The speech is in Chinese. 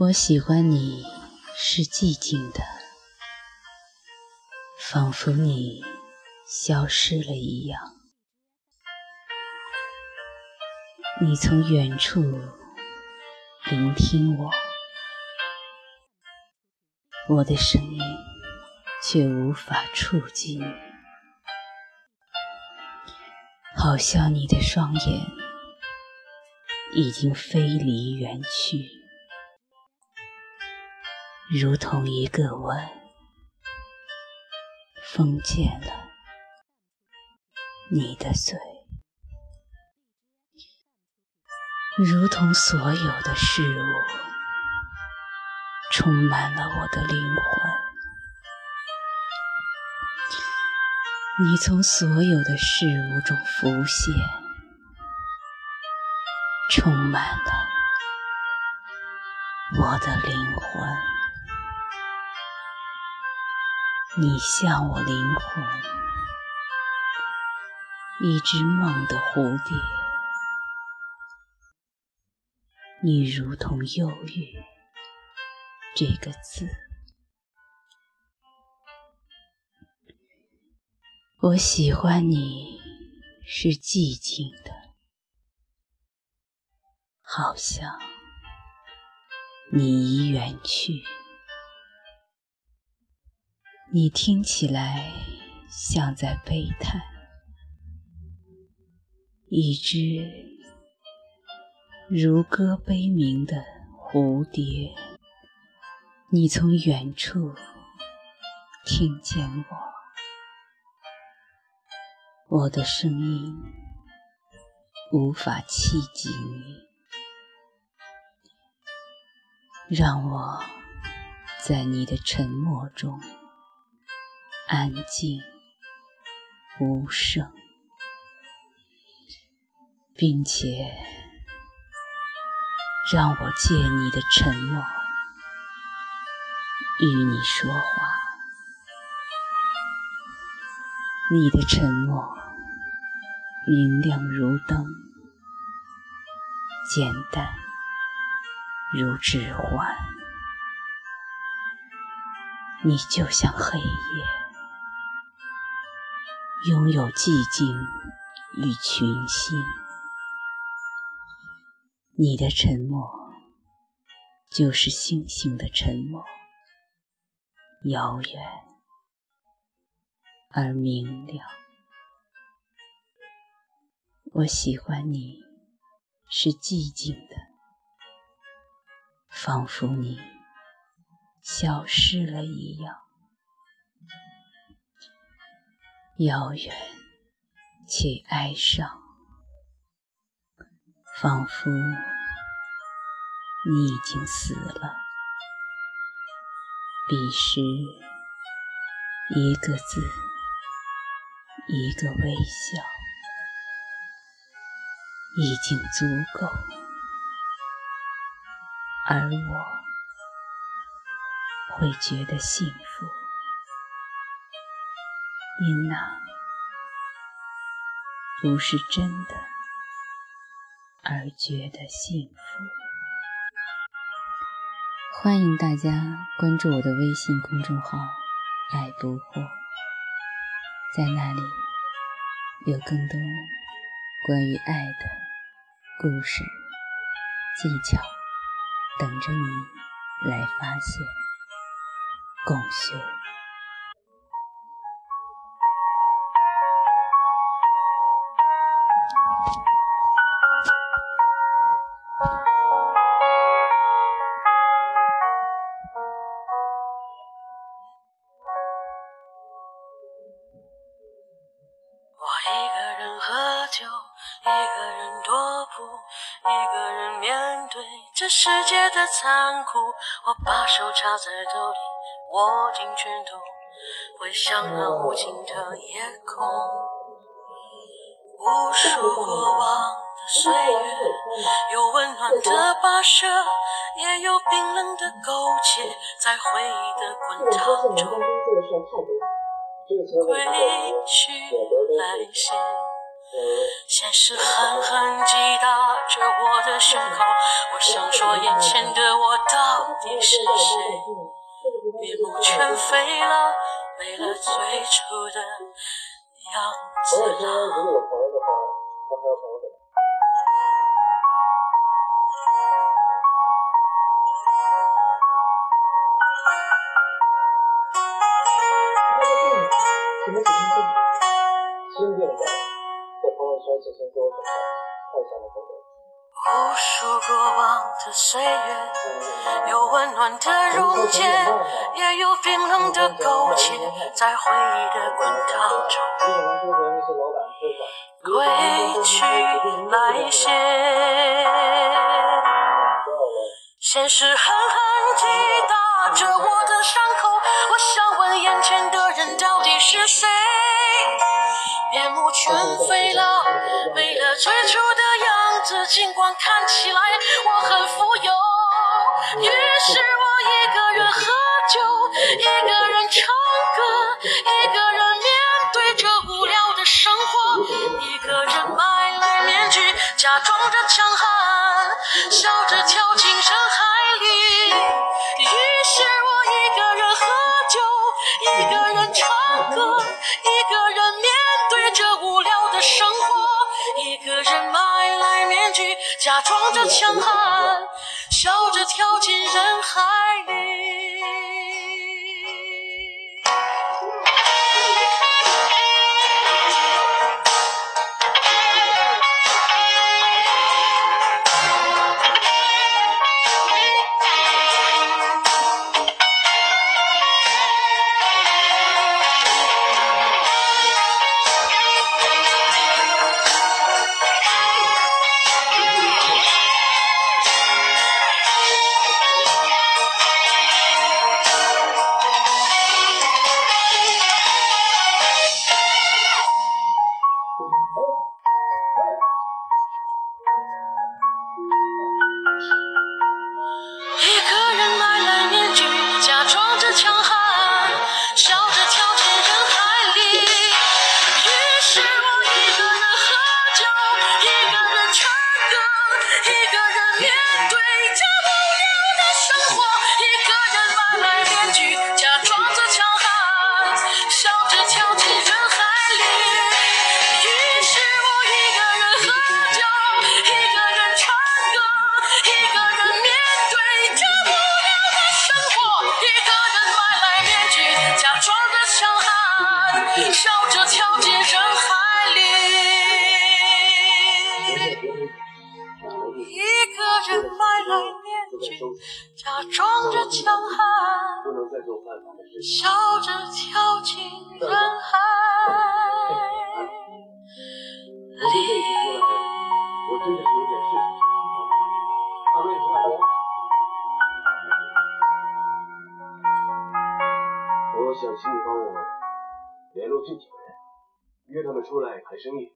我喜欢你是寂静的，仿佛你消失了一样。你从远处聆听我，我的声音却无法触及你，好像你的双眼已经飞离远去，如同一个吻封缄了你的嘴。如同所有的事物充满了我的灵魂，你从所有的事物中浮现，充满了我的灵魂。你像我灵魂，一只梦的蝴蝶。你如同忧郁这个字，我喜欢你是寂静的，好像你已远去。你听起来像在悲叹，一只。如歌悲鸣的蝴蝶，你从远处听见我，我的声音无法企及你，让我在你的沉默中安静无声，并且。让我借你的沉默与你说话，你的沉默明亮如灯，简单如指环，你就像黑夜，拥有寂静与群星。你的沉默，就是星星的沉默，遥远而明亮。我喜欢你是寂静的，仿佛你消失了一样，遥远且哀伤。仿佛你已经死了。彼时，一个字，一个微笑，已经足够，而我会觉得幸福，因那不是真的。而觉得幸福。欢迎大家关注我的微信公众号“爱不惑”，在那里有更多关于爱的故事、技巧等着你来发现、共修。一个人踱步，一个人面对这世界的残酷。我把手插在兜里，握紧拳头，回想那无尽的夜空。无数过往的岁月，有温暖的跋涉，也有冰冷的苟且，在回忆的滚烫中，归去来兮。现实狠狠击打着我的胸口，我想说眼前的我到底是谁？面目全非了，没了最初的样子了。无数过往的岁月，有温暖的溶解，也有冰冷的苟且，在回忆的滚烫中，归去来兮。现实狠狠击打着我的伤口，我想问眼前的人到底是谁？面目全非了，没了最初的样子。尽管看起来我很富有，于是我一个人喝酒，一个人唱歌，一个人面对着无聊的生活，一个人买来面具，假装着强悍，笑着跳进人海里。假装着强悍，笑着跳进人海。外面正在搜，假装着强悍，不能再做犯法的事。笑着跳进人海。郭老师，我真的是有点事情想。大哥，大哥。我想请你帮我联络这几个人，约他们出来谈生意。